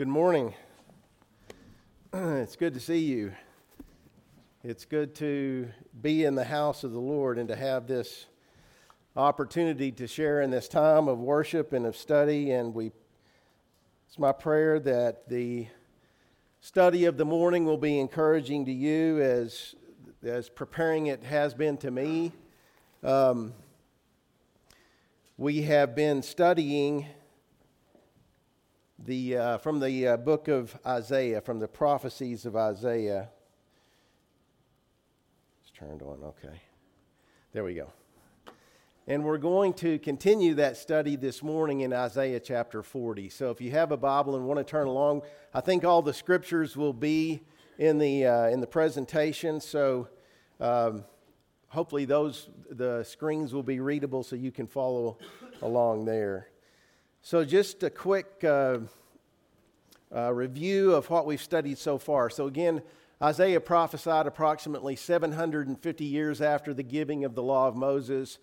Good morning. It's good to see you. It's good to be in the house of the Lord and to have this opportunity to share in this time of worship and of study. And we, it's my prayer that the study of the morning will be encouraging to you as, as preparing it has been to me. Um, we have been studying the, uh, from the uh, book of Isaiah, from the prophecies of Isaiah. It's turned on, okay. There we go. And we're going to continue that study this morning in Isaiah chapter 40. So if you have a Bible and want to turn along, I think all the scriptures will be in the, uh, in the presentation. So um, hopefully those the screens will be readable so you can follow along there. So, just a quick uh, uh, review of what we've studied so far. So, again, Isaiah prophesied approximately 750 years after the giving of the law of Moses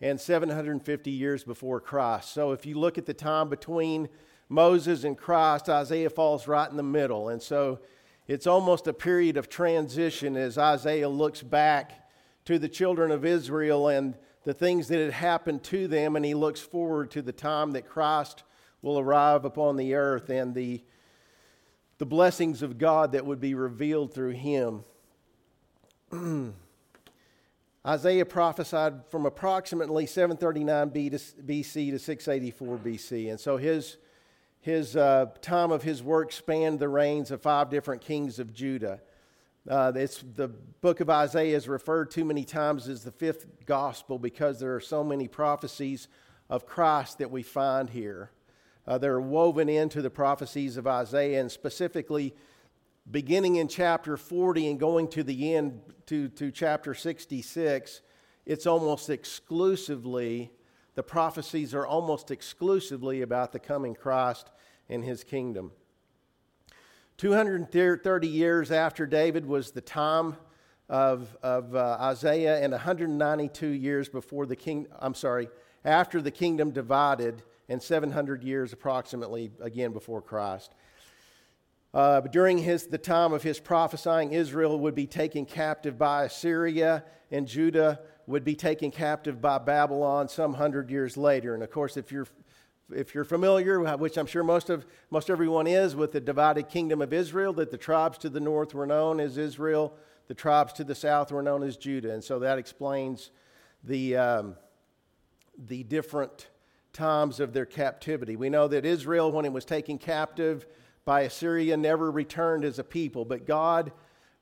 and 750 years before Christ. So, if you look at the time between Moses and Christ, Isaiah falls right in the middle. And so, it's almost a period of transition as Isaiah looks back to the children of Israel and the things that had happened to them, and he looks forward to the time that Christ will arrive upon the earth and the, the blessings of God that would be revealed through him. Isaiah prophesied from approximately 739 BC to 684 BC. And so his, his uh, time of his work spanned the reigns of five different kings of Judah. Uh, the book of Isaiah is referred to many times as the fifth gospel because there are so many prophecies of Christ that we find here. Uh, they're woven into the prophecies of Isaiah, and specifically beginning in chapter 40 and going to the end to, to chapter 66, it's almost exclusively, the prophecies are almost exclusively about the coming Christ and his kingdom. 230 years after David was the time of, of uh, Isaiah, and 192 years before the king, I'm sorry, after the kingdom divided, and 700 years approximately again before Christ. Uh, during his, the time of his prophesying, Israel would be taken captive by Assyria, and Judah would be taken captive by Babylon some hundred years later. And of course, if you're if you're familiar, which I'm sure most of most everyone is, with the divided kingdom of Israel, that the tribes to the north were known as Israel, the tribes to the south were known as Judah, and so that explains the um, the different times of their captivity. We know that Israel, when it was taken captive by Assyria, never returned as a people, but God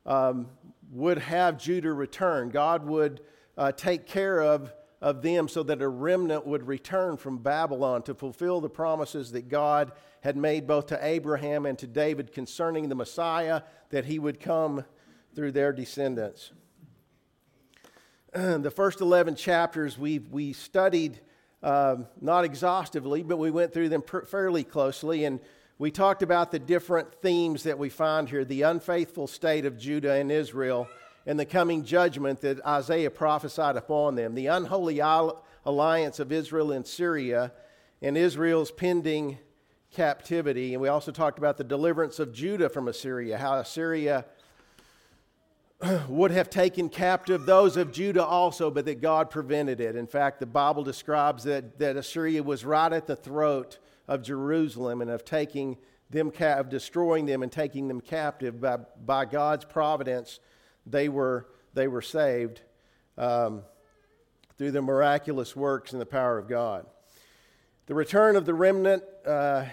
um, would have Judah return. God would uh, take care of of them so that a remnant would return from Babylon to fulfill the promises that God had made both to Abraham and to David concerning the Messiah, that he would come through their descendants. the first 11 chapters we we studied um, not exhaustively, but we went through them fairly closely, and we talked about the different themes that we find here the unfaithful state of Judah and Israel and the coming judgment that Isaiah prophesied upon them, the unholy alliance of Israel and Syria, and Israel's pending captivity. And we also talked about the deliverance of Judah from Assyria, how Assyria would have taken captive those of Judah also, but that God prevented it. In fact, the Bible describes that, that Assyria was right at the throat of Jerusalem and of taking them, of destroying them and taking them captive by, by God's providence they were, they were saved um, through the miraculous works and the power of God. The return of the remnant uh,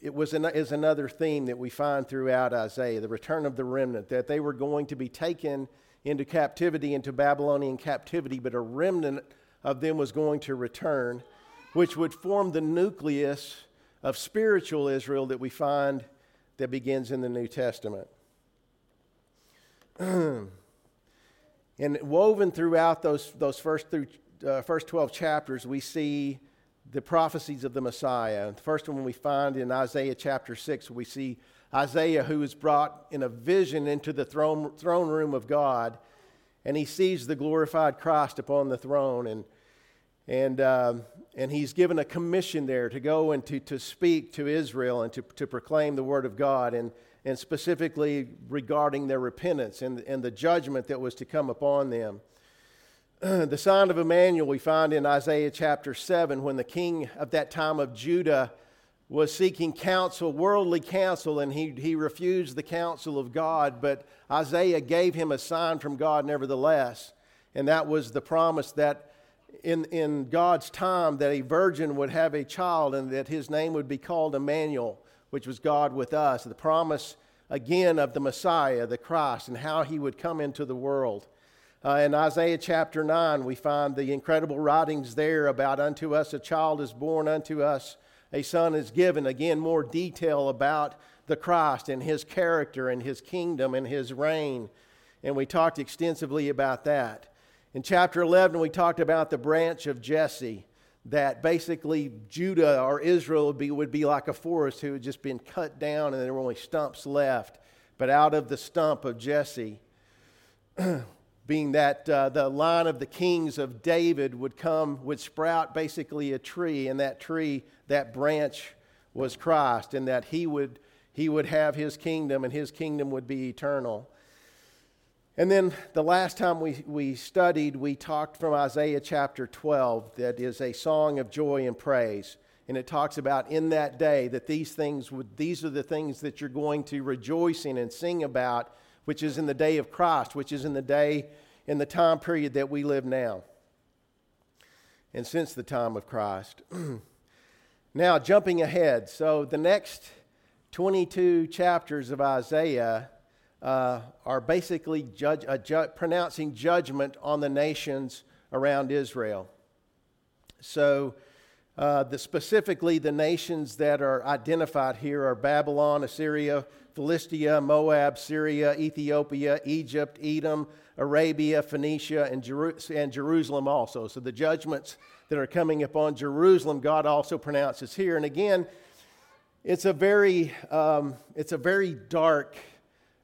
it was an, is another theme that we find throughout Isaiah the return of the remnant, that they were going to be taken into captivity, into Babylonian captivity, but a remnant of them was going to return, which would form the nucleus of spiritual Israel that we find that begins in the New Testament. and woven throughout those, those first, through, uh, first 12 chapters, we see the prophecies of the Messiah. The first one we find in Isaiah chapter 6, we see Isaiah who is brought in a vision into the throne, throne room of God, and he sees the glorified Christ upon the throne. And, And, um, and he's given a commission there to go and to, to speak to Israel and to, to proclaim the word of God, and, and specifically regarding their repentance and, and the judgment that was to come upon them. the sign of Emmanuel we find in Isaiah chapter 7 when the king of that time of Judah was seeking counsel, worldly counsel, and he, he refused the counsel of God. But Isaiah gave him a sign from God nevertheless. And that was the promise that in, in God's time that a virgin would have a child and that his name would be called Emmanuel, which was God with us. The promise again of the Messiah, the Christ, and how he would come into the world. Uh, in Isaiah chapter 9, we find the incredible writings there about unto us a child is born, unto us a son is given. Again, more detail about the Christ and his character and his kingdom and his reign. And we talked extensively about that. In chapter 11, we talked about the branch of Jesse, that basically Judah or Israel would be, would be like a forest who had just been cut down and there were only stumps left. But out of the stump of Jesse, being that uh, the line of the kings of David would come, would sprout basically a tree, and that tree, that branch was Christ, and that he would, he would have his kingdom, and his kingdom would be eternal. And then the last time we, we studied, we talked from Isaiah chapter 12, that is a song of joy and praise. And it talks about in that day that these things would, these are the things that you're going to rejoice in and sing about which is in the day of Christ, which is in the day, in the time period that we live now, and since the time of Christ. now, jumping ahead, so the next 22 chapters of Isaiah uh, are basically judge, uh, ju- pronouncing judgment on the nations around Israel. So, uh, the, specifically, the nations that are identified here are Babylon, Assyria, Philistia, Moab, Syria, Ethiopia, Egypt, Edom, Arabia, Phoenicia, and, Jeru- and Jerusalem also. So the judgments that are coming upon Jerusalem, God also pronounces here. And again, it's a very, um, it's a very dark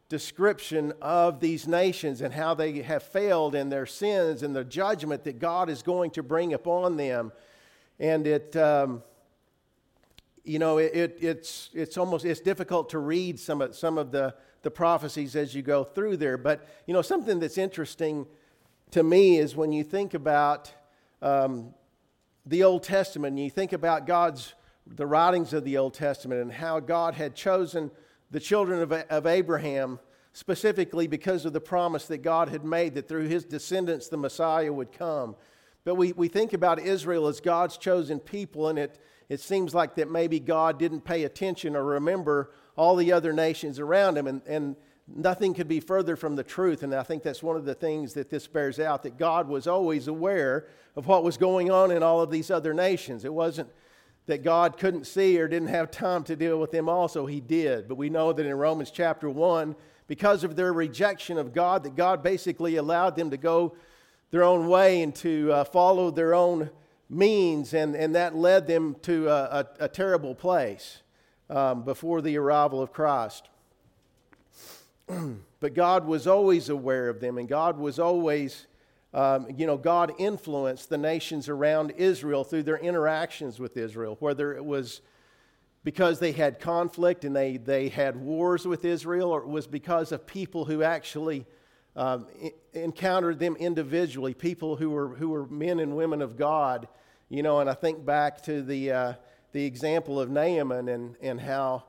description of these nations and how they have failed in their sins and the judgment that God is going to bring upon them. And it, um, you know, it, it, it's, it's almost, it's difficult to read some of, some of the, the prophecies as you go through there. But, you know, something that's interesting to me is when you think about um, the Old Testament, and you think about God's, the writings of the Old Testament and how God had chosen the children of, of Abraham specifically because of the promise that God had made that through his descendants the Messiah would come. But we, we think about Israel as God's chosen people, and it, it seems like that maybe God didn't pay attention or remember all the other nations around him, and, and nothing could be further from the truth. And I think that's one of the things that this bears out that God was always aware of what was going on in all of these other nations. It wasn't that God couldn't see or didn't have time to deal with them also, He did. But we know that in Romans chapter 1, because of their rejection of God, that God basically allowed them to go their own way and to uh, follow their own means, and, and that led them to a, a, a terrible place um, before the arrival of Christ. but God was always aware of them, and God was always, um, you know, God influenced the nations around Israel through their interactions with Israel, whether it was because they had conflict and they, they had wars with Israel, or it was because of people who actually um, encountered them individually, people who were, who were men and women of God. You know, and I think back to the, uh, the example of Naaman and, and how,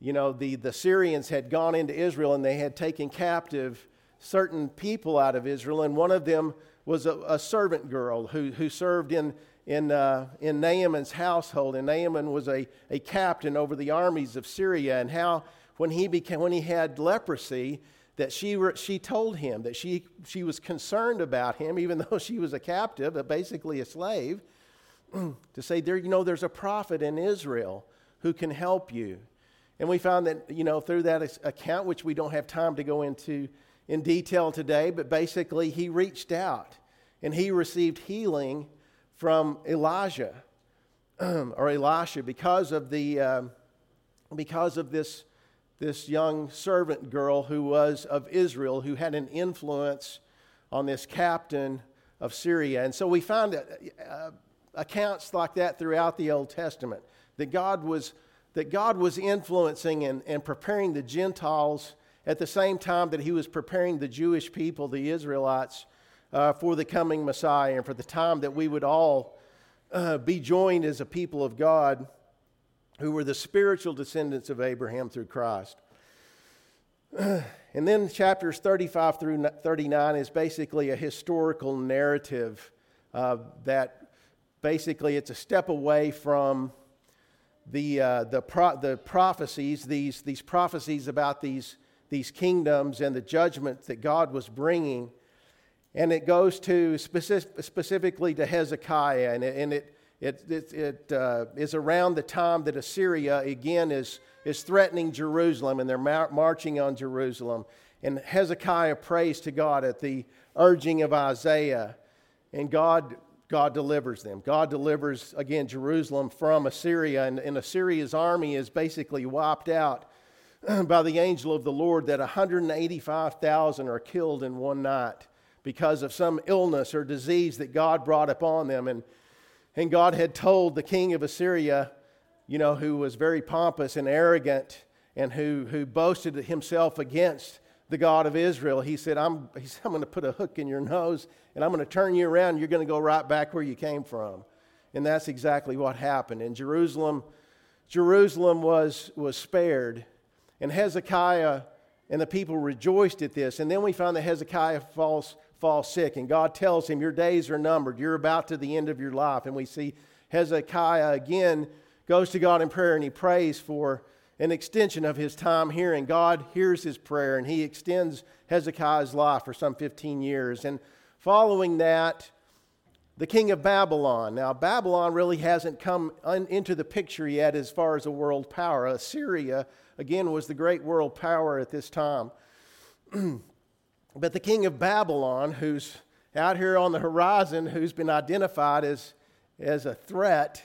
you know, the, the Syrians had gone into Israel and they had taken captive certain people out of Israel, and one of them was a, a servant girl who, who served in, in, uh, in Naaman's household. And Naaman was a, a captain over the armies of Syria, and how when he, became, when he had leprosy, that she, she told him that she, she was concerned about him, even though she was a captive, but basically a slave, to say, there, you know, there's a prophet in Israel who can help you. And we found that, you know, through that account, which we don't have time to go into in detail today, but basically he reached out and he received healing from Elijah or Elisha because of the um, because of this this young servant girl who was of Israel, who had an influence on this captain of Syria. And so we find that uh, accounts like that throughout the Old Testament that God was, that God was influencing and, and preparing the Gentiles at the same time that he was preparing the Jewish people, the Israelites, uh, for the coming Messiah and for the time that we would all uh, be joined as a people of God who were the spiritual descendants of Abraham through Christ. And then chapters 35 through 39 is basically a historical narrative uh, that basically it's a step away from the, uh, the, pro- the prophecies, these, these prophecies about these, these kingdoms and the judgment that God was bringing. And it goes to specific, specifically to Hezekiah, and it, and it, it, it, it uh, is around the time that Assyria again is, is threatening Jerusalem, and they're mar- marching on Jerusalem. And Hezekiah prays to God at the urging of Isaiah, and God God delivers them. God delivers, again, Jerusalem from Assyria, and, and Assyria's army is basically wiped out by the angel of the Lord, that 185,000 are killed in one night because of some illness or disease that God brought upon them. And, and God had told the king of Assyria, you know, who was very pompous and arrogant and who, who boasted himself against the God of Israel, he said, I'm, I'm going to put a hook in your nose and I'm going to turn you around. And You're going to go right back where you came from. And that's exactly what happened. And Jerusalem, Jerusalem was, was spared. And Hezekiah and the people rejoiced at this. And then we find that Hezekiah falls, falls sick. And God tells him, Your days are numbered. You're about to the end of your life. And we see Hezekiah again goes to God in prayer and he prays for an extension of his time here, and God hears his prayer, and he extends Hezekiah's life for some 15 years. And following that, the king of Babylon. Now, Babylon really hasn't come un- into the picture yet as far as a world power. Assyria, again, was the great world power at this time. but the king of Babylon, who's out here on the horizon, who's been identified as, as a threat,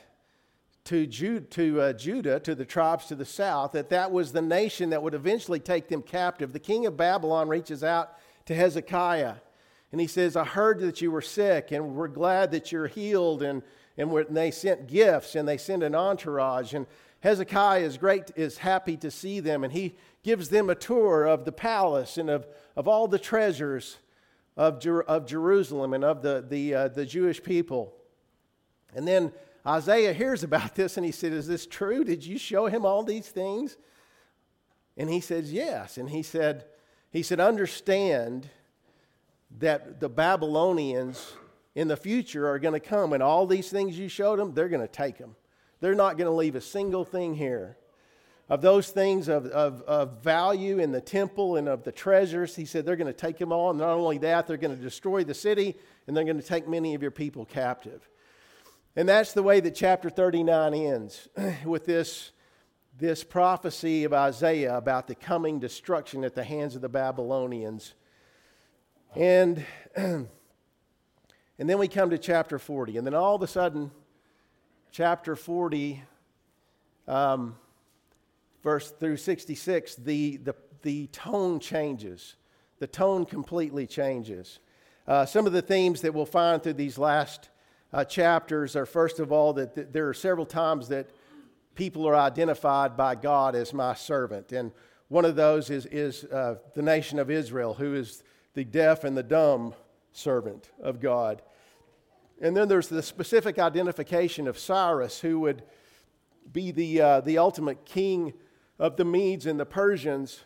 to, Jude, to uh, Judah, to the tribes to the south, that that was the nation that would eventually take them captive. The king of Babylon reaches out to Hezekiah and he says, I heard that you were sick and we're glad that you're healed. And, and, and they sent gifts and they sent an entourage. And Hezekiah is great, is happy to see them. And he gives them a tour of the palace and of, of all the treasures of, Jer- of Jerusalem and of the, the, uh, the Jewish people. And then Isaiah hears about this and he said, Is this true? Did you show him all these things? And he says, Yes. And he said, he said, understand that the Babylonians in the future are going to come and all these things you showed them, they're going to take them. They're not going to leave a single thing here. Of those things of, of, of value in the temple and of the treasures, he said they're going to take them all. And not only that, they're going to destroy the city and they're going to take many of your people captive. And that's the way that chapter 39 ends with this, this prophecy of Isaiah about the coming destruction at the hands of the Babylonians. And, and then we come to chapter 40. And then all of a sudden, chapter 40, um, verse through 66, the, the, the tone changes. The tone completely changes. Uh, some of the themes that we'll find through these last uh, chapters are first of all that th- there are several times that people are identified by God as my servant. And one of those is, is uh, the nation of Israel, who is the deaf and the dumb servant of God. And then there's the specific identification of Cyrus, who would be the, uh, the ultimate king of the Medes and the Persians,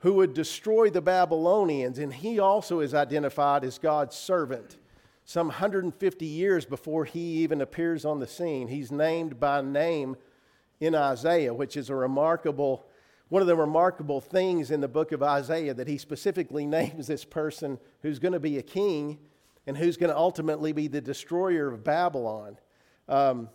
who would destroy the Babylonians. And he also is identified as God's servant some 150 years before he even appears on the scene. He's named by name in Isaiah, which is a remarkable, one of the remarkable things in the book of Isaiah that he specifically names this person who's going to be a king and who's going to ultimately be the destroyer of Babylon. Um,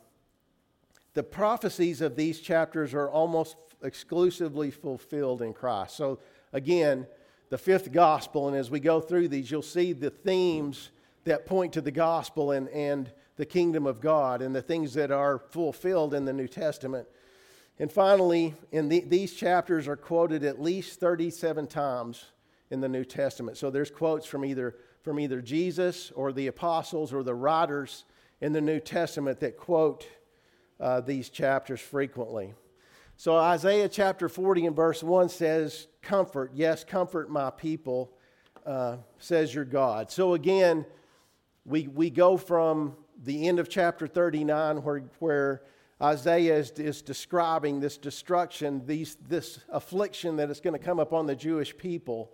the prophecies of these chapters are almost exclusively fulfilled in Christ. So, again, the fifth gospel, and as we go through these, you'll see the themes that point to the gospel and, and the kingdom of God and the things that are fulfilled in the New Testament. And finally, in the, these chapters are quoted at least 37 times in the New Testament. So there's quotes from either, from either Jesus or the apostles or the writers in the New Testament that quote uh, these chapters frequently. So, Isaiah chapter 40 and verse 1 says, Comfort, yes, comfort my people, uh, says your God. So, again, we, we go from the end of chapter 39, where, where Isaiah is, is describing this destruction, these, this affliction that is going to come upon the Jewish people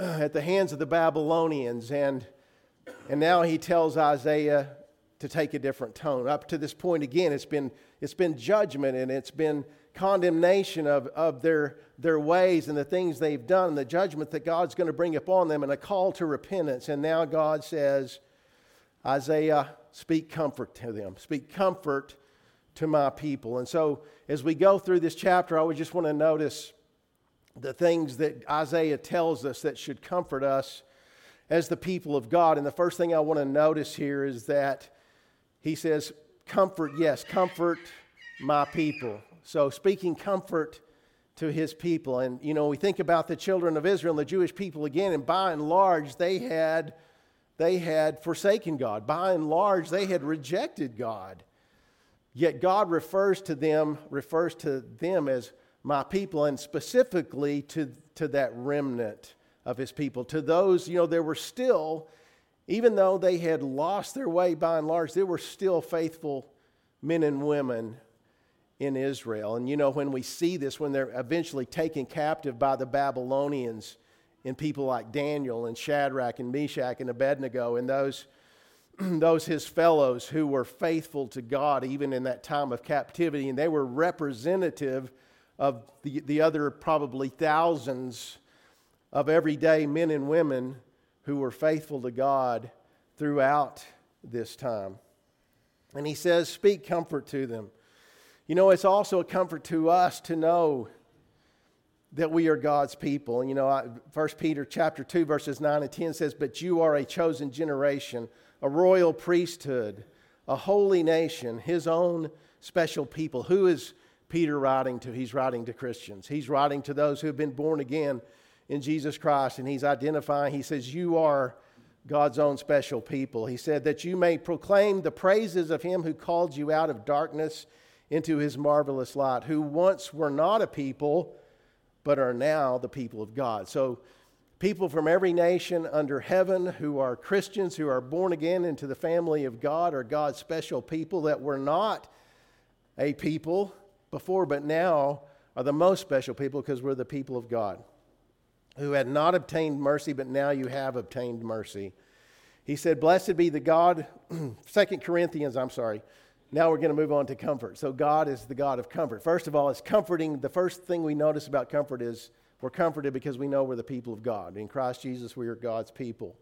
Uh, at the hands of the Babylonians. And, and now he tells Isaiah to take a different tone. Up to this point, again, it's been, it's been judgment and it's been condemnation of, of their, their ways and the things they've done, and the judgment that God's going to bring upon them, and a call to repentance. And now God says, Isaiah, speak comfort to them. Speak comfort to my people. And so, as we go through this chapter, I would just want to notice the things that Isaiah tells us that should comfort us as the people of God. And the first thing I want to notice here is that he says, Comfort, yes, comfort my people. So, speaking comfort to his people. And, you know, we think about the children of Israel and the Jewish people again, and by and large, they had, they had forsaken God. By and large, they had rejected God. Yet God refers to them, refers to them as my people, and specifically to, to that remnant of his people. To those, you know, there were still, even though they had lost their way by and large, there were still faithful men and women in Israel. And you know, when we see this, when they're eventually taken captive by the Babylonians, and people like Daniel and Shadrach and Meshach and Abednego and those, those his fellows who were faithful to God even in that time of captivity, and they were representative of the, the other probably thousands of everyday men and women who were faithful to God throughout this time. And he says, Speak comfort to them. You know, it's also a comfort to us to know that we are God's people. You know, 1 Peter chapter 2 verses 9 and 10 says, "But you are a chosen generation, a royal priesthood, a holy nation, his own special people." Who is Peter writing to? He's writing to Christians. He's writing to those who have been born again in Jesus Christ and he's identifying, he says, "You are God's own special people." He said that you may proclaim the praises of him who called you out of darkness into his marvelous light, who once were not a people, but are now the people of God. So, people from every nation under heaven who are Christians, who are born again into the family of God, are God's special people that were not a people before, but now are the most special people because we're the people of God who had not obtained mercy, but now you have obtained mercy. He said, Blessed be the God, Second Corinthians, I'm sorry, now we're going to move on to comfort. So, God is the God of comfort. First of all, it's comforting. The first thing we notice about comfort is we're comforted because we know we're the people of God. In Christ Jesus, we are God's people.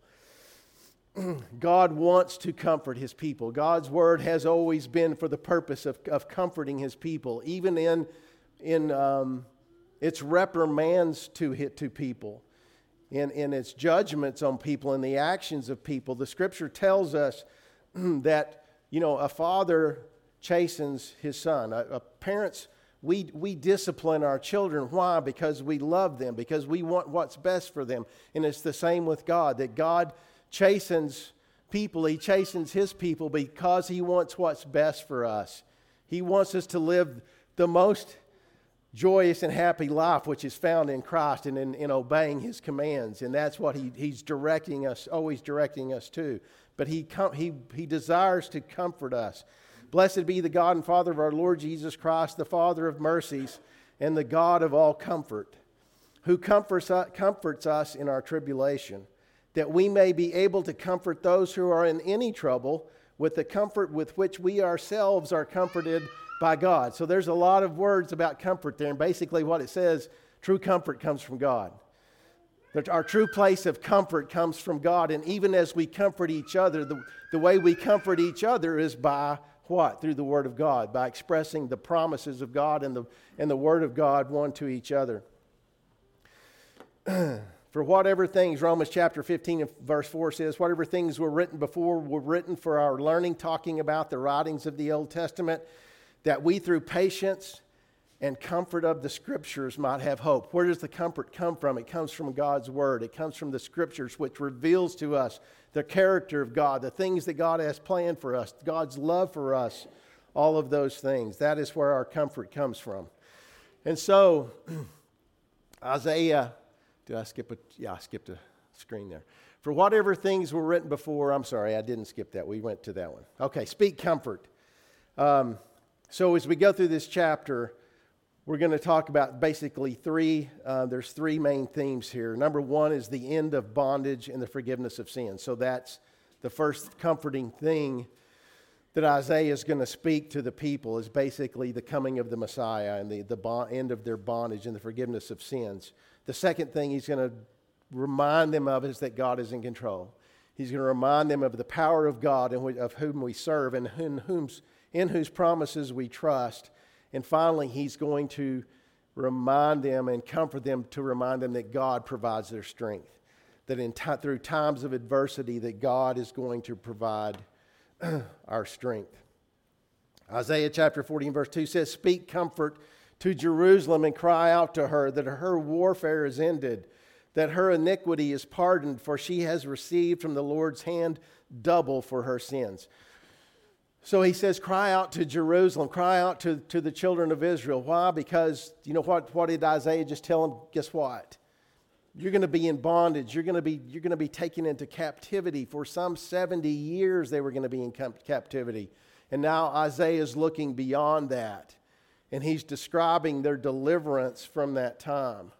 God wants to comfort his people. God's word has always been for the purpose of, of comforting his people, even in, in um, its reprimands to, to people, in, in its judgments on people, and the actions of people. The scripture tells us that you know, a father chastens his son. A, a parents, we, we discipline our children. Why? Because we love them, because we want what's best for them. And it's the same with God, that God chastens people. He chastens his people because he wants what's best for us. He wants us to live the most joyous and happy life which is found in Christ and in, in obeying his commands. And that's what he, he's directing us, always directing us to but he, com- he, he desires to comfort us. Blessed be the God and Father of our Lord Jesus Christ, the Father of mercies and the God of all comfort, who comforts, uh, comforts us in our tribulation, that we may be able to comfort those who are in any trouble with the comfort with which we ourselves are comforted by God. So there's a lot of words about comfort there, and basically what it says true comfort comes from God. Our true place of comfort comes from God. And even as we comfort each other, the, the way we comfort each other is by what? Through the Word of God, by expressing the promises of God and the, and the Word of God one to each other. for whatever things, Romans chapter 15 and verse 4 says, whatever things were written before were written for our learning, talking about the writings of the Old Testament, that we through patience and comfort of the scriptures might have hope. Where does the comfort come from? It comes from God's word. It comes from the scriptures, which reveals to us the character of God, the things that God has planned for us, God's love for us, all of those things. That is where our comfort comes from. And so, Isaiah, did I skip a, yeah, I skipped a screen there. For whatever things were written before, I'm sorry, I didn't skip that. We went to that one. Okay, speak comfort. Um, so as we go through this chapter, we're going to talk about basically three uh, there's three main themes here number one is the end of bondage and the forgiveness of sin so that's the first comforting thing that isaiah is going to speak to the people is basically the coming of the messiah and the, the end of their bondage and the forgiveness of sins the second thing he's going to remind them of is that god is in control he's going to remind them of the power of god and of whom we serve and in whose, in whose promises we trust and finally, he's going to remind them and comfort them to remind them that God provides their strength. That in t- through times of adversity, that God is going to provide our strength. Isaiah chapter 14, verse 2 says, Speak comfort to Jerusalem and cry out to her that her warfare is ended, that her iniquity is pardoned, for she has received from the Lord's hand double for her sins. So he says, Cry out to Jerusalem, cry out to, to the children of Israel. Why? Because, you know what, what did Isaiah just tell them? Guess what? You're going to be in bondage. You're going to be, you're going to be taken into captivity. For some 70 years, they were going to be in captivity. And now Isaiah is looking beyond that. And he's describing their deliverance from that time.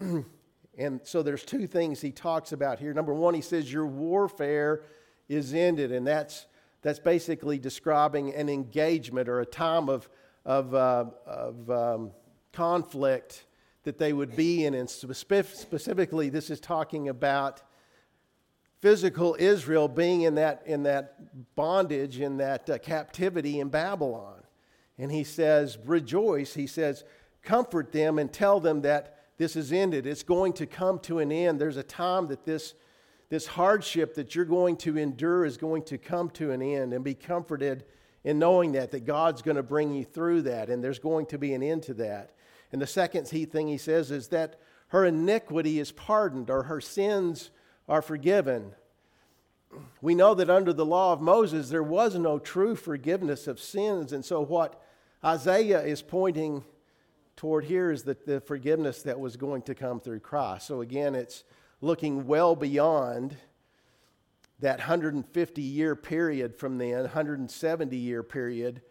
and so there's two things he talks about here. Number one, he says, Your warfare is ended. And that's that's basically describing an engagement or a time of, of, uh, of um, conflict that they would be in. And specifically, this is talking about physical Israel being in that, in that bondage, in that uh, captivity in Babylon. And he says, Rejoice. He says, Comfort them and tell them that this is ended. It's going to come to an end. There's a time that this this hardship that you're going to endure is going to come to an end and be comforted in knowing that, that God's going to bring you through that and there's going to be an end to that. And the second thing he says is that her iniquity is pardoned or her sins are forgiven. We know that under the law of Moses, there was no true forgiveness of sins. And so, what Isaiah is pointing toward here is that the forgiveness that was going to come through Christ. So, again, it's looking well beyond that 150 year period from then, 170 year period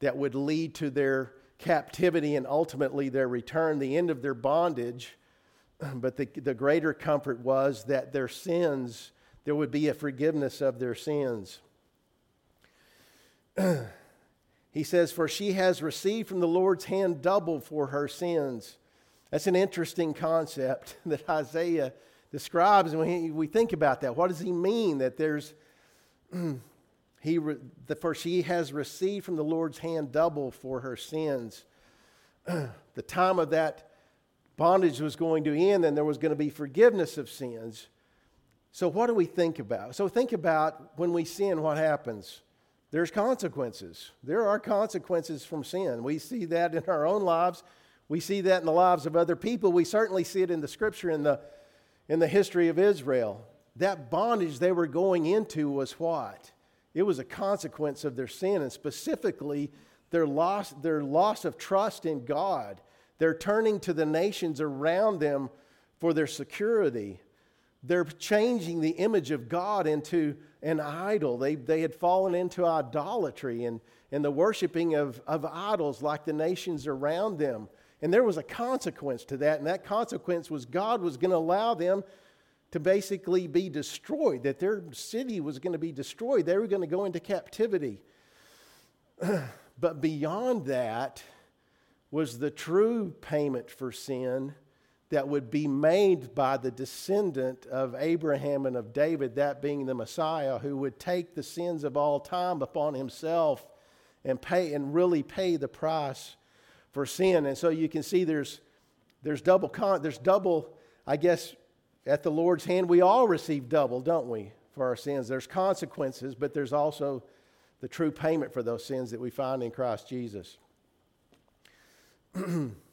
that would lead to their captivity and ultimately their return, the end of their bondage. But the, the greater comfort was that their sins, there would be a forgiveness of their sins. he says, For she has received from the Lord's hand double for her sins. That's an interesting concept that Isaiah describes, and we, we think about that. What does he mean that there's, he, the, for she has received from the Lord's hand double for her sins. the time of that bondage was going to end, and there was going to be forgiveness of sins. So, what do we think about? So, think about when we sin, what happens? There's consequences. There are consequences from sin. We see that in our own lives. We see that in the lives of other people. We certainly see it in the scripture in the in the history of Israel. That bondage they were going into was what? It was a consequence of their sin, and specifically their loss, their loss of trust in God. They're turning to the nations around them for their security. They're changing the image of God into an idol. They, they had fallen into idolatry and, and the worshiping of, of idols like the nations around them. And there was a consequence to that, and that consequence was God was going to allow them to basically be destroyed, that their city was going to be destroyed. They were going to go into captivity. but beyond that was the true payment for sin that would be made by the descendant of Abraham and of David, that being the Messiah, who would take the sins of all time upon himself and pay and really pay the price for sin. And so you can see there's, there's double, con- there's double, I guess, at the Lord's hand, we all receive double, don't we, for our sins? There's consequences, but there's also the true payment for those sins that we find in Christ Jesus.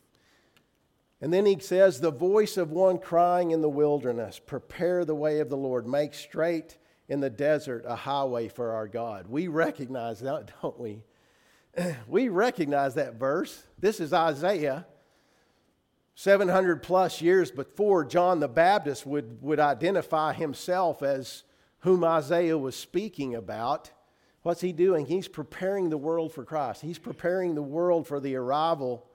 and then he says, The voice of one crying in the wilderness, prepare the way of the Lord, make straight in the desert a highway for our God. We recognize that, don't we? We recognize that verse. This is Isaiah. 700 plus years before John the Baptist would, would identify himself as whom Isaiah was speaking about. What's he doing? He's preparing the world for Christ. He's preparing the world for the arrival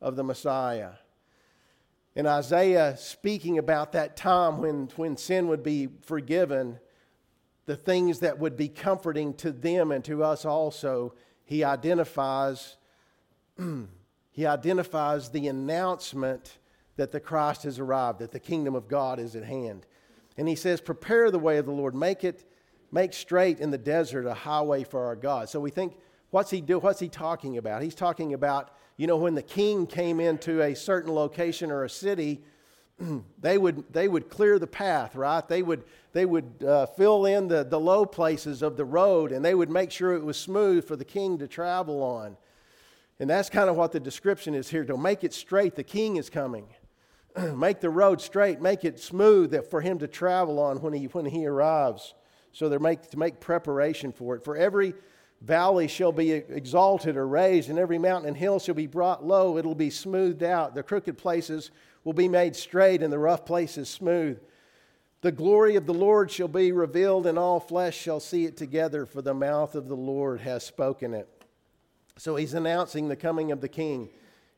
of the Messiah. And Isaiah speaking about that time when, when sin would be forgiven, the things that would be comforting to them and to us also, he identifies he identifies the announcement that the Christ has arrived, that the kingdom of God is at hand. And he says, Prepare the way of the Lord, make it, make straight in the desert a highway for our God. So we think, what's he do? What's he talking about? He's talking about, you know, when the king came into a certain location or a city, they would, they would clear the path, right? They would, they would uh, fill in the, the low places of the road and they would make sure it was smooth for the king to travel on. And that's kind of what the description is here to make it straight, the king is coming. make the road straight, make it smooth for him to travel on when he, when he arrives. So they're make, to make preparation for it. For every valley shall be exalted or raised, and every mountain and hill shall be brought low. It'll be smoothed out. The crooked places will be made straight, and the rough places smooth. The glory of the Lord shall be revealed, and all flesh shall see it together, for the mouth of the Lord has spoken it. So he's announcing the coming of the king,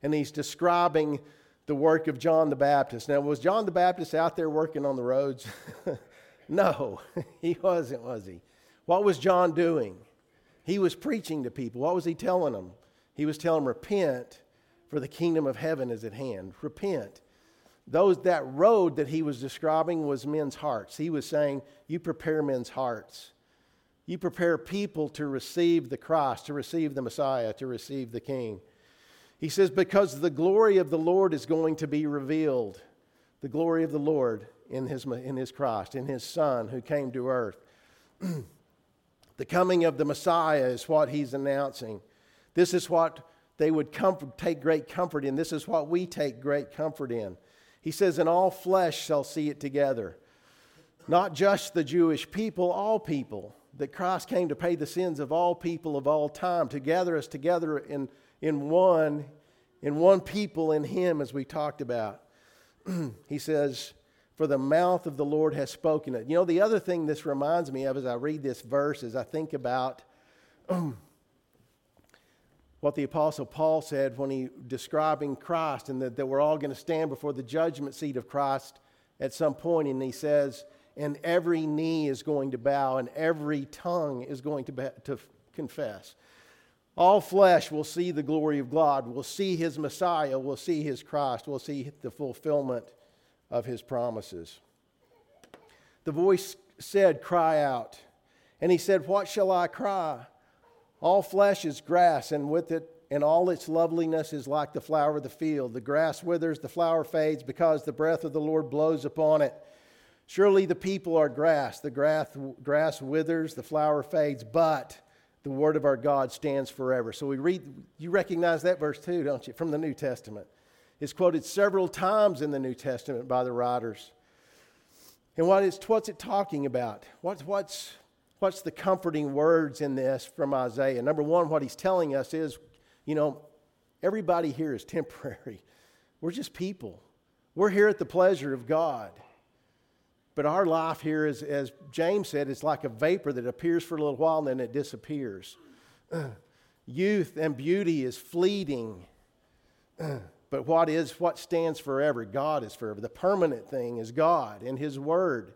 and he's describing the work of John the Baptist. Now, was John the Baptist out there working on the roads? no, he wasn't, was he? What was John doing? He was preaching to people. What was he telling them? He was telling them, Repent, for the kingdom of heaven is at hand. Repent. Those, that road that he was describing was men's hearts. He was saying, You prepare men's hearts. You prepare people to receive the Christ, to receive the Messiah, to receive the King. He says, Because the glory of the Lord is going to be revealed. The glory of the Lord in his, in his Christ, in his Son who came to earth. the coming of the Messiah is what he's announcing. This is what they would comfort, take great comfort in. This is what we take great comfort in. He says, And all flesh shall see it together. Not just the Jewish people, all people that Christ came to pay the sins of all people of all time, to gather us together in, in one, in one people in Him, as we talked about. he says, For the mouth of the Lord has spoken it. You know, the other thing this reminds me of as I read this verse, is I think about what the Apostle Paul said when he describing Christ and that, that we're all going to stand before the judgment seat of Christ at some point, and he says, and every knee is going to bow and every tongue is going to, be, to confess. All flesh will see the glory of God, will see his Messiah, will see his Christ, will see the fulfillment of his promises. The voice said, Cry out. And he said, What shall I cry? All flesh is grass, and with it and all its loveliness is like the flower of the field. The grass withers, the flower fades, because the breath of the Lord blows upon it. Surely the people are grass. The grass, grass withers, the flower fades, but the word of our God stands forever. So we read, you recognize that verse too, don't you, from the New Testament. It's quoted several times in the New Testament by the writers. And what is, what's it talking about? What's, what's, what's the comforting words in this from Isaiah? Number one, what he's telling us is, you know, everybody here is temporary. We're just people. We're here at the pleasure of God. But our life here is, as James said, it's like a vapor that appears for a little while and then it disappears. Youth and beauty is fleeting. but what is what stands forever? God is forever. The permanent thing is God and His Word.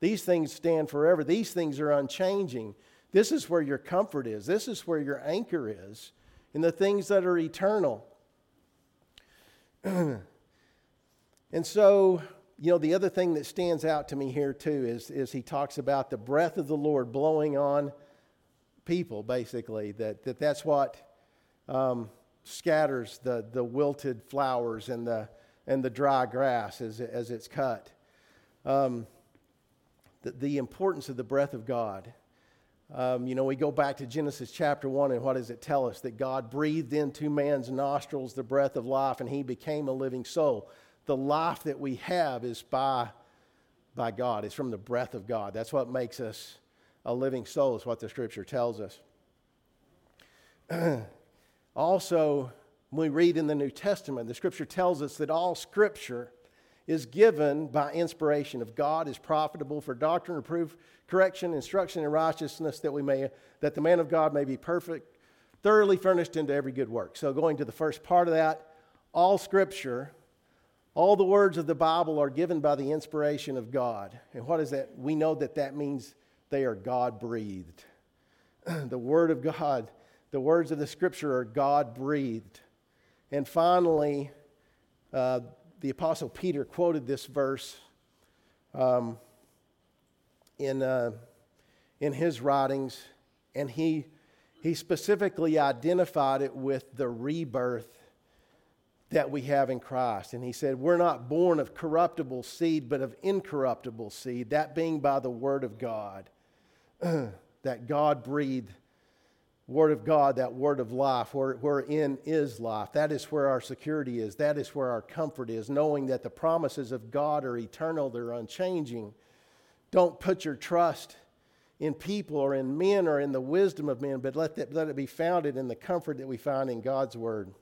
These things stand forever. These things are unchanging. This is where your comfort is. This is where your anchor is in the things that are eternal. and so you know, the other thing that stands out to me here too is, is he talks about the breath of the Lord blowing on people, basically, that, that that's what um, scatters the, the wilted flowers and the, and the dry grass as, as it's cut. Um, the, the importance of the breath of God. Um, you know, we go back to Genesis chapter 1, and what does it tell us? That God breathed into man's nostrils the breath of life, and he became a living soul. The life that we have is by, by God, it's from the breath of God. That's what makes us a living soul, is what the scripture tells us. also, when we read in the New Testament, the scripture tells us that all scripture is given by inspiration of God, is profitable for doctrine, reproof, correction, instruction, and righteousness, that we may that the man of God may be perfect, thoroughly furnished into every good work. So, going to the first part of that, all Scripture, all the words of the Bible are given by the inspiration of God. And what is that? We know that that means they are God breathed. the Word of God, the words of the Scripture are God breathed. And finally, uh, the Apostle Peter quoted this verse um, in, uh, in his writings, and he, he specifically identified it with the rebirth that we have in Christ. And he said, We're not born of corruptible seed, but of incorruptible seed, that being by the Word of God, that God breathed Word of God, that word of life, where, wherein is life. That is where our security is. That is where our comfort is, knowing that the promises of God are eternal, they're unchanging. Don't put your trust in people or in men or in the wisdom of men, but let, that, let it be founded in the comfort that we find in God's word.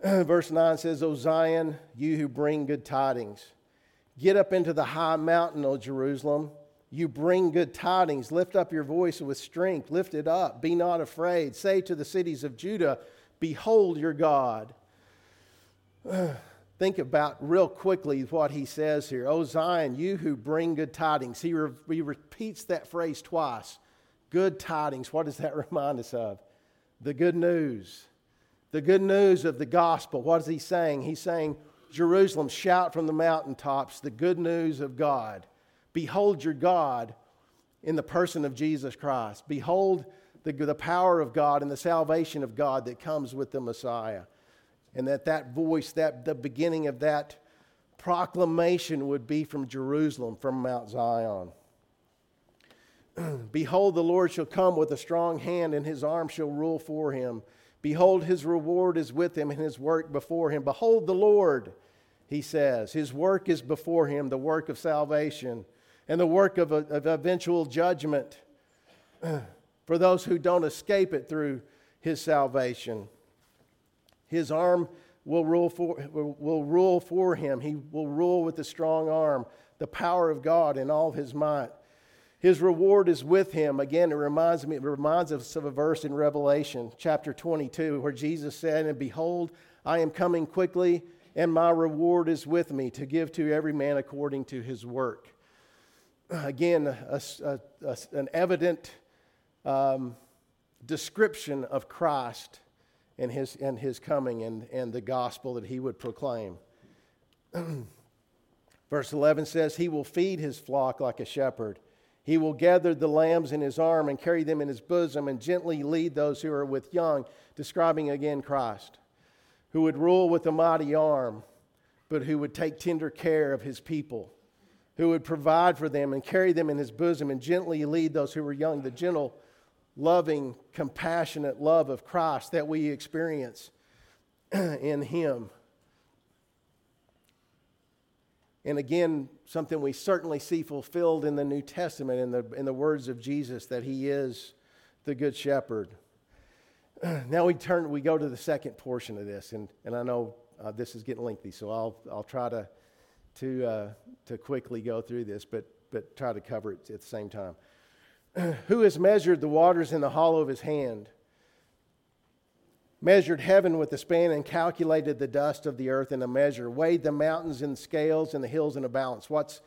Verse 9 says, O Zion, you who bring good tidings, get up into the high mountain, O Jerusalem you bring good tidings. Lift up your voice with strength. Lift it up. Be not afraid. Say to the cities of Judah, Behold your God. Think about real quickly what he says here. O Zion, you who bring good tidings. He, re- he repeats that phrase twice. Good tidings. What does that remind us of? The good news. The good news of the gospel. What is he saying? He's saying, Jerusalem, shout from the mountaintops the good news of God. Behold your God in the person of Jesus Christ. Behold the, the power of God and the salvation of God that comes with the Messiah. And that that voice, that the beginning of that proclamation would be from Jerusalem, from Mount Zion. Behold, the Lord shall come with a strong hand, and his arm shall rule for him. Behold, his reward is with him, and his work before him. Behold, the Lord, he says, his work is before him, the work of salvation and the work of, a, of eventual judgment for those who don't escape it through his salvation. His arm will rule for, will rule for him. He will rule with a strong arm, the power of God in all his might. His reward is with him. Again, it reminds me, it reminds us of a verse in Revelation chapter 22 where Jesus said, And behold, I am coming quickly, and my reward is with me to give to every man according to his work again, a, a, a, an evident um, description of Christ and his, and his coming and, and the gospel that he would proclaim. Verse 11 says, He will feed his flock like a shepherd. He will gather the lambs in his arm and carry them in his bosom and gently lead those who are with young, describing again Christ, who would rule with a mighty arm, but who would take tender care of his people who would provide for them and carry them in his bosom and gently lead those who were young, the gentle, loving, compassionate love of Christ that we experience in him. And again, something we certainly see fulfilled in the New Testament in the, in the words of Jesus that he is the good shepherd. Now we turn, we go to the second portion of this, and, and I know uh, this is getting lengthy, so I'll, I'll try to to, uh, to quickly go through this, but, but try to cover it at the same time. Who has measured the waters in the hollow of his hand? Measured heaven with a span and calculated the dust of the earth in a measure, weighed the mountains in scales and the hills in a balance. What's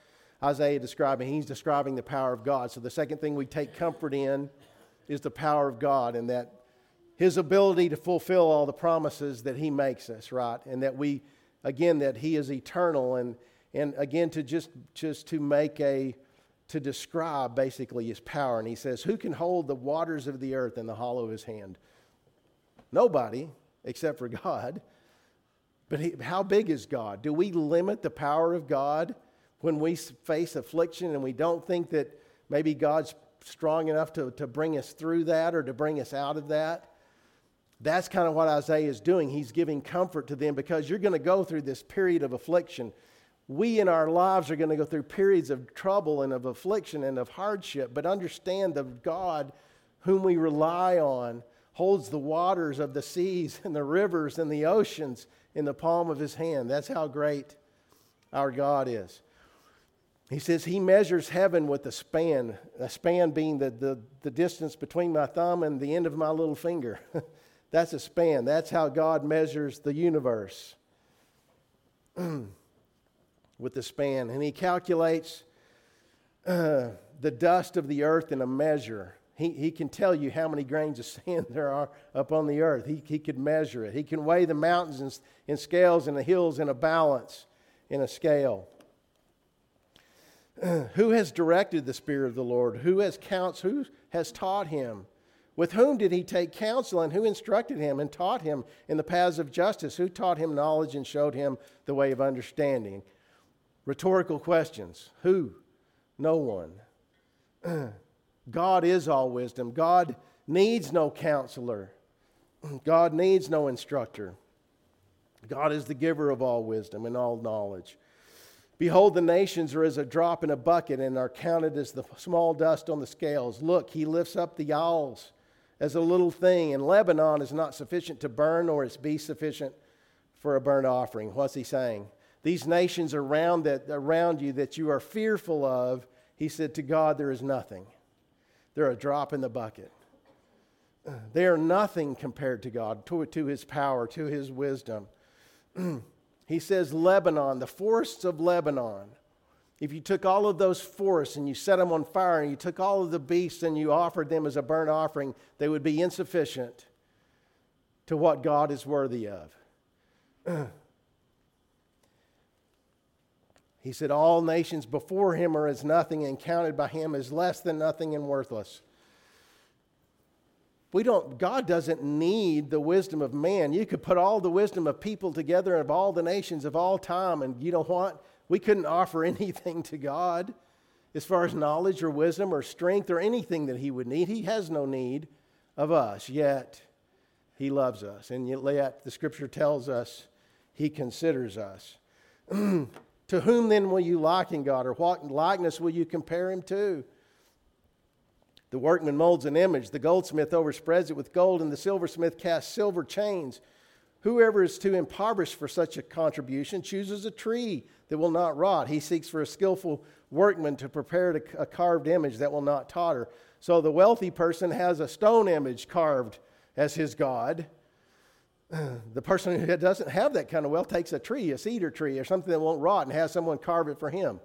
Isaiah describing? He's describing the power of God. So the second thing we take comfort in is the power of God and that his ability to fulfill all the promises that he makes us, right? And that we, again, that he is eternal and and again to just just to make a to describe basically his power and he says who can hold the waters of the earth in the hollow of his hand nobody except for god but he, how big is god do we limit the power of god when we face affliction and we don't think that maybe god's strong enough to, to bring us through that or to bring us out of that. That's kind of what Isaiah is doing. He's giving comfort to them because you're going to go through this period of affliction. We in our lives are going to go through periods of trouble and of affliction and of hardship, but understand the God whom we rely on holds the waters of the seas and the rivers and the oceans in the palm of his hand. That's how great our God is. He says he measures heaven with a span, a span being the, the, the distance between my thumb and the end of my little finger. That's a span. That's how God measures the universe with the span. And he calculates uh, the dust of the earth in a measure. He, he can tell you how many grains of sand there are up on the earth. He, he could measure it. He can weigh the mountains in, in scales and the hills in a balance, in a scale. who has directed the Spirit of the Lord? Who has counts? Who has taught him? With whom did he take counsel, and who instructed him and taught him in the paths of justice? Who taught him knowledge and showed him the way of understanding? Rhetorical questions. Who? No one. God is all wisdom. God needs no counselor. God needs no instructor. God is the giver of all wisdom and all knowledge. Behold, the nations are as a drop in a bucket and are counted as the small dust on the scales. Look, he lifts up the isles as a little thing, and Lebanon is not sufficient to burn, or is be sufficient for a burnt offering. What's he saying? These nations around, that, around you that you are fearful of, he said, to God there is nothing. They're a drop in the bucket. They are nothing compared to God, to, to his power, to his wisdom. he says, Lebanon, the forests of Lebanon. If you took all of those forests and you set them on fire and you took all of the beasts and you offered them as a burnt offering, they would be insufficient to what God is worthy of. He said, All nations before him are as nothing, and counted by him as less than nothing and worthless. We don't, God doesn't need the wisdom of man. You could put all the wisdom of people together of all the nations of all time, and you know what? We couldn't offer anything to God as far as knowledge or wisdom or strength or anything that He would need. He has no need of us, yet He loves us. And yet the scripture tells us He considers us. To whom then will you liken God, or what likeness will you compare him to? The workman molds an image, the goldsmith overspreads it with gold, and the silversmith casts silver chains. Whoever is too impoverished for such a contribution chooses a tree that will not rot. He seeks for a skillful workman to prepare a carved image that will not totter. So the wealthy person has a stone image carved as his God. the person who doesn't have that kind of wealth takes a tree, a cedar tree, or something that won't rot and has someone carve it for him.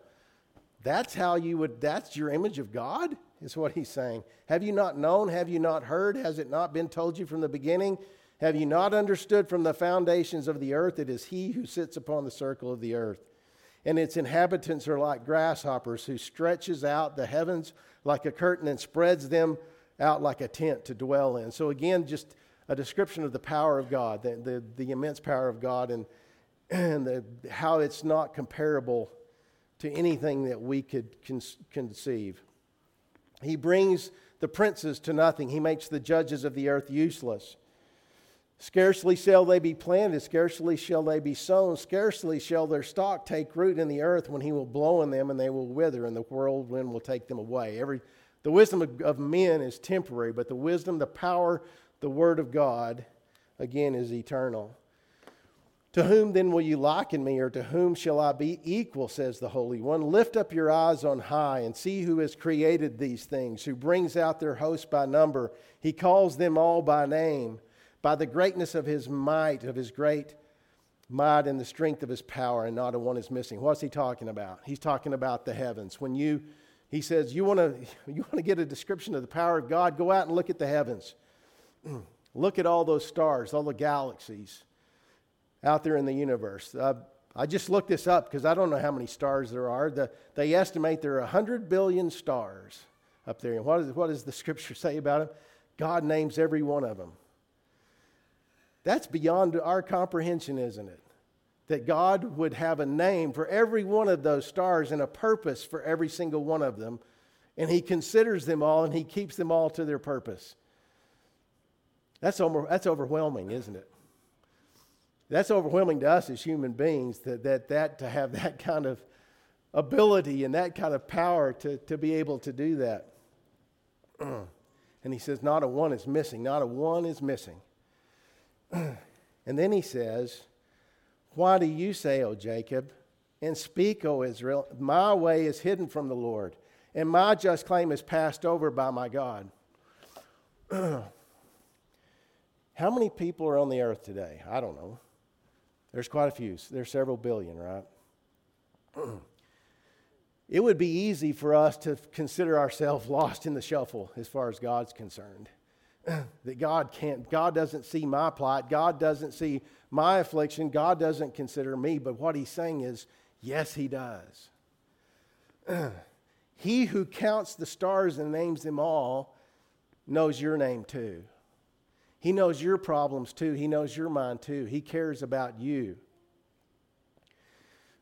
That's how you would, that's your image of God, is what he's saying. Have you not known? Have you not heard? Has it not been told you from the beginning? Have you not understood from the foundations of the earth? It is he who sits upon the circle of the earth. And its inhabitants are like grasshoppers, who stretches out the heavens like a curtain and spreads them out like a tent to dwell in. So, again, just a description of the power of God, the, the, the immense power of God, and, and the, how it's not comparable to anything that we could con- conceive. He brings the princes to nothing, he makes the judges of the earth useless. Scarcely shall they be planted, scarcely shall they be sown, scarcely shall their stock take root in the earth when he will blow in them and they will wither, and the whirlwind will take them away. Every, the wisdom of, of men is temporary, but the wisdom, the power, the Word of God, again, is eternal. To whom then will you liken me, or to whom shall I be equal, says the Holy One? Lift up your eyes on high and see who has created these things, who brings out their host by number. He calls them all by name, by the greatness of his might, of his great might and the strength of his power, and not a one is missing. What's he talking about? He's talking about the heavens. When you, he says, you want to you want to get a description of the power of God, go out and look at the heavens. Look at all those stars, all the galaxies out there in the universe. Uh, I just looked this up because I don't know how many stars there are. The, they estimate there are 100 billion stars up there. And what, is, what does the scripture say about them? God names every one of them. That's beyond our comprehension, isn't it? That God would have a name for every one of those stars and a purpose for every single one of them And he considers them all and he keeps them all to their purpose. That's, over, that's overwhelming, isn't it? That's overwhelming to us as human beings that, that, that to have that kind of ability and that kind of power to, to be able to do that. and he says, Not a one is missing. Not a one is missing. and then he says, Why do you say, O Jacob, and speak, O Israel, my way is hidden from the Lord, and my just claim is passed over by my God? How many people are on the earth today? I don't know. There's quite a few. There's several billion, right? it would be easy for us to consider ourselves lost in the shuffle as far as God's concerned. that God can't, God doesn't see my plight, God doesn't see my affliction, God doesn't consider me. But what he's saying is, yes, he does. he who counts the stars and names them all knows your name too. He knows your problems too. He knows your mind too. He cares about you.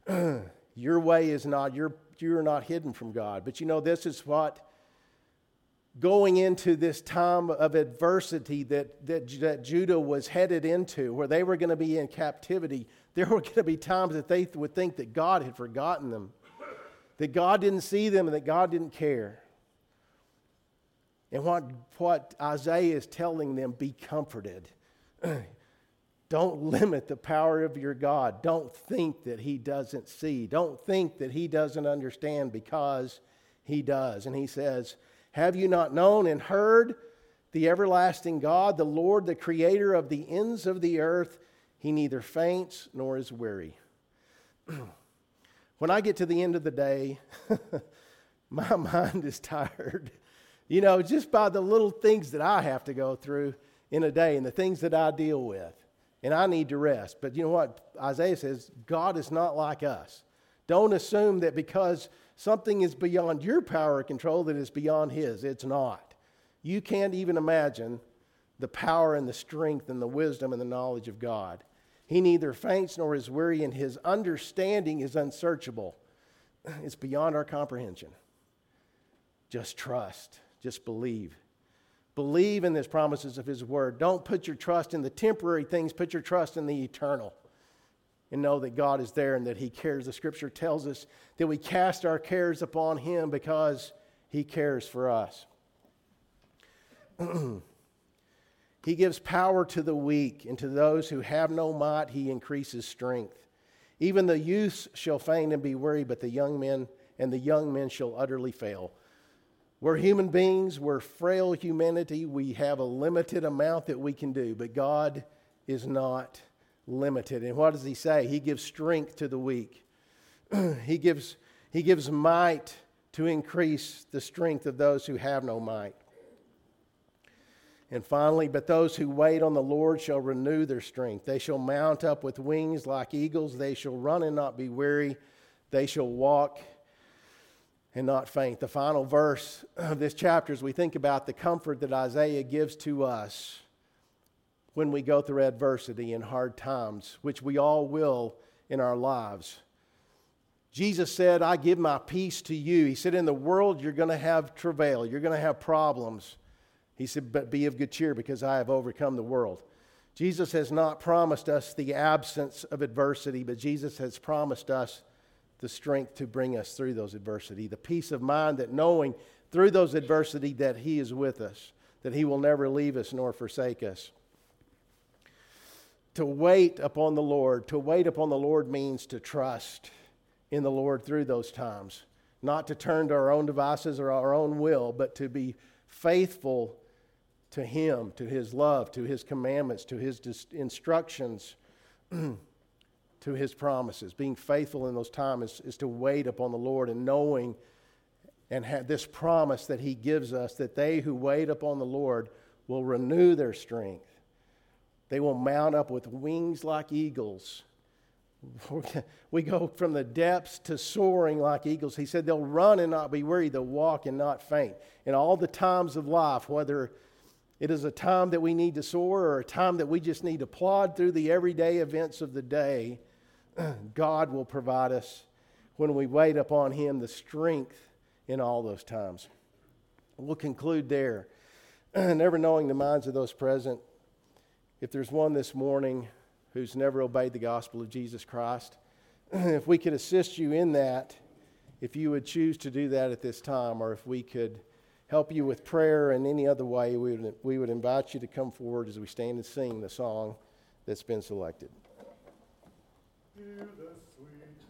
your way is not, you're, you're not hidden from God. But you know, this is what going into this time of adversity that, that, that Judah was headed into, where they were going to be in captivity, there were going to be times that they would think that God had forgotten them, that God didn't see them, and that God didn't care. And what, what Isaiah is telling them be comforted. Don't limit the power of your God. Don't think that He doesn't see. Don't think that He doesn't understand because He does. And He says, Have you not known and heard the everlasting God, the Lord, the creator of the ends of the earth? He neither faints nor is weary. when I get to the end of the day, my mind is tired. You know, just by the little things that I have to go through in a day and the things that I deal with. And I need to rest. But you know what? Isaiah says, God is not like us. Don't assume that because something is beyond your power or control that it's beyond his. It's not. You can't even imagine the power and the strength and the wisdom and the knowledge of God. He neither faints nor is weary, and his understanding is unsearchable. It's beyond our comprehension. Just trust. Just believe. Believe in the promises of His Word. Don't put your trust in the temporary things, put your trust in the eternal. And know that God is there and that He cares. The Scripture tells us that we cast our cares upon Him because He cares for us. he gives power to the weak, and to those who have no might, He increases strength. Even the youths shall faint and be weary, but the young men and the young men shall utterly fail. We're human beings, we're frail humanity, we have a limited amount that we can do, but God is not limited. And what does He say? He gives strength to the weak, he, gives, he gives might to increase the strength of those who have no might. And finally, but those who wait on the Lord shall renew their strength. They shall mount up with wings like eagles. They shall run and not be weary. They shall walk and not faint. The final verse of this chapter, as we think about the comfort that Isaiah gives to us when we go through adversity and hard times, which we all will in our lives. Jesus said, I give my peace to you. He said, In the world, you're going to have travail, you're going to have problems. He said, But be of good cheer because I have overcome the world. Jesus has not promised us the absence of adversity, but Jesus has promised us the strength to bring us through those adversity, the peace of mind that knowing through those adversity that He is with us, that He will never leave us nor forsake us. To wait upon the Lord, to wait upon the Lord means to trust in the Lord through those times, not to turn to our own devices or our own will, but to be faithful to Him, to His love, to His commandments, to His instructions. to his promises. Being faithful in those times is, is to wait upon the Lord and knowing and have this promise that he gives us that they who wait upon the Lord will renew their strength. They will mount up with wings like eagles. We go from the depths to soaring like eagles. He said they'll run and not be weary, they'll walk and not faint. In all the times of life, whether it is a time that we need to soar or a time that we just need to plod through the everyday events of the day, God will provide us when we wait upon Him the strength in all those times. we'll conclude there. never knowing the minds of those present, if there's one this morning who's never obeyed the gospel of Jesus Christ, if we could assist you in that, if you would choose to do that at this time, or if we could help you with prayer in any other way, we would, we would invite you to come forward as we stand and sing the song that's been selected hear the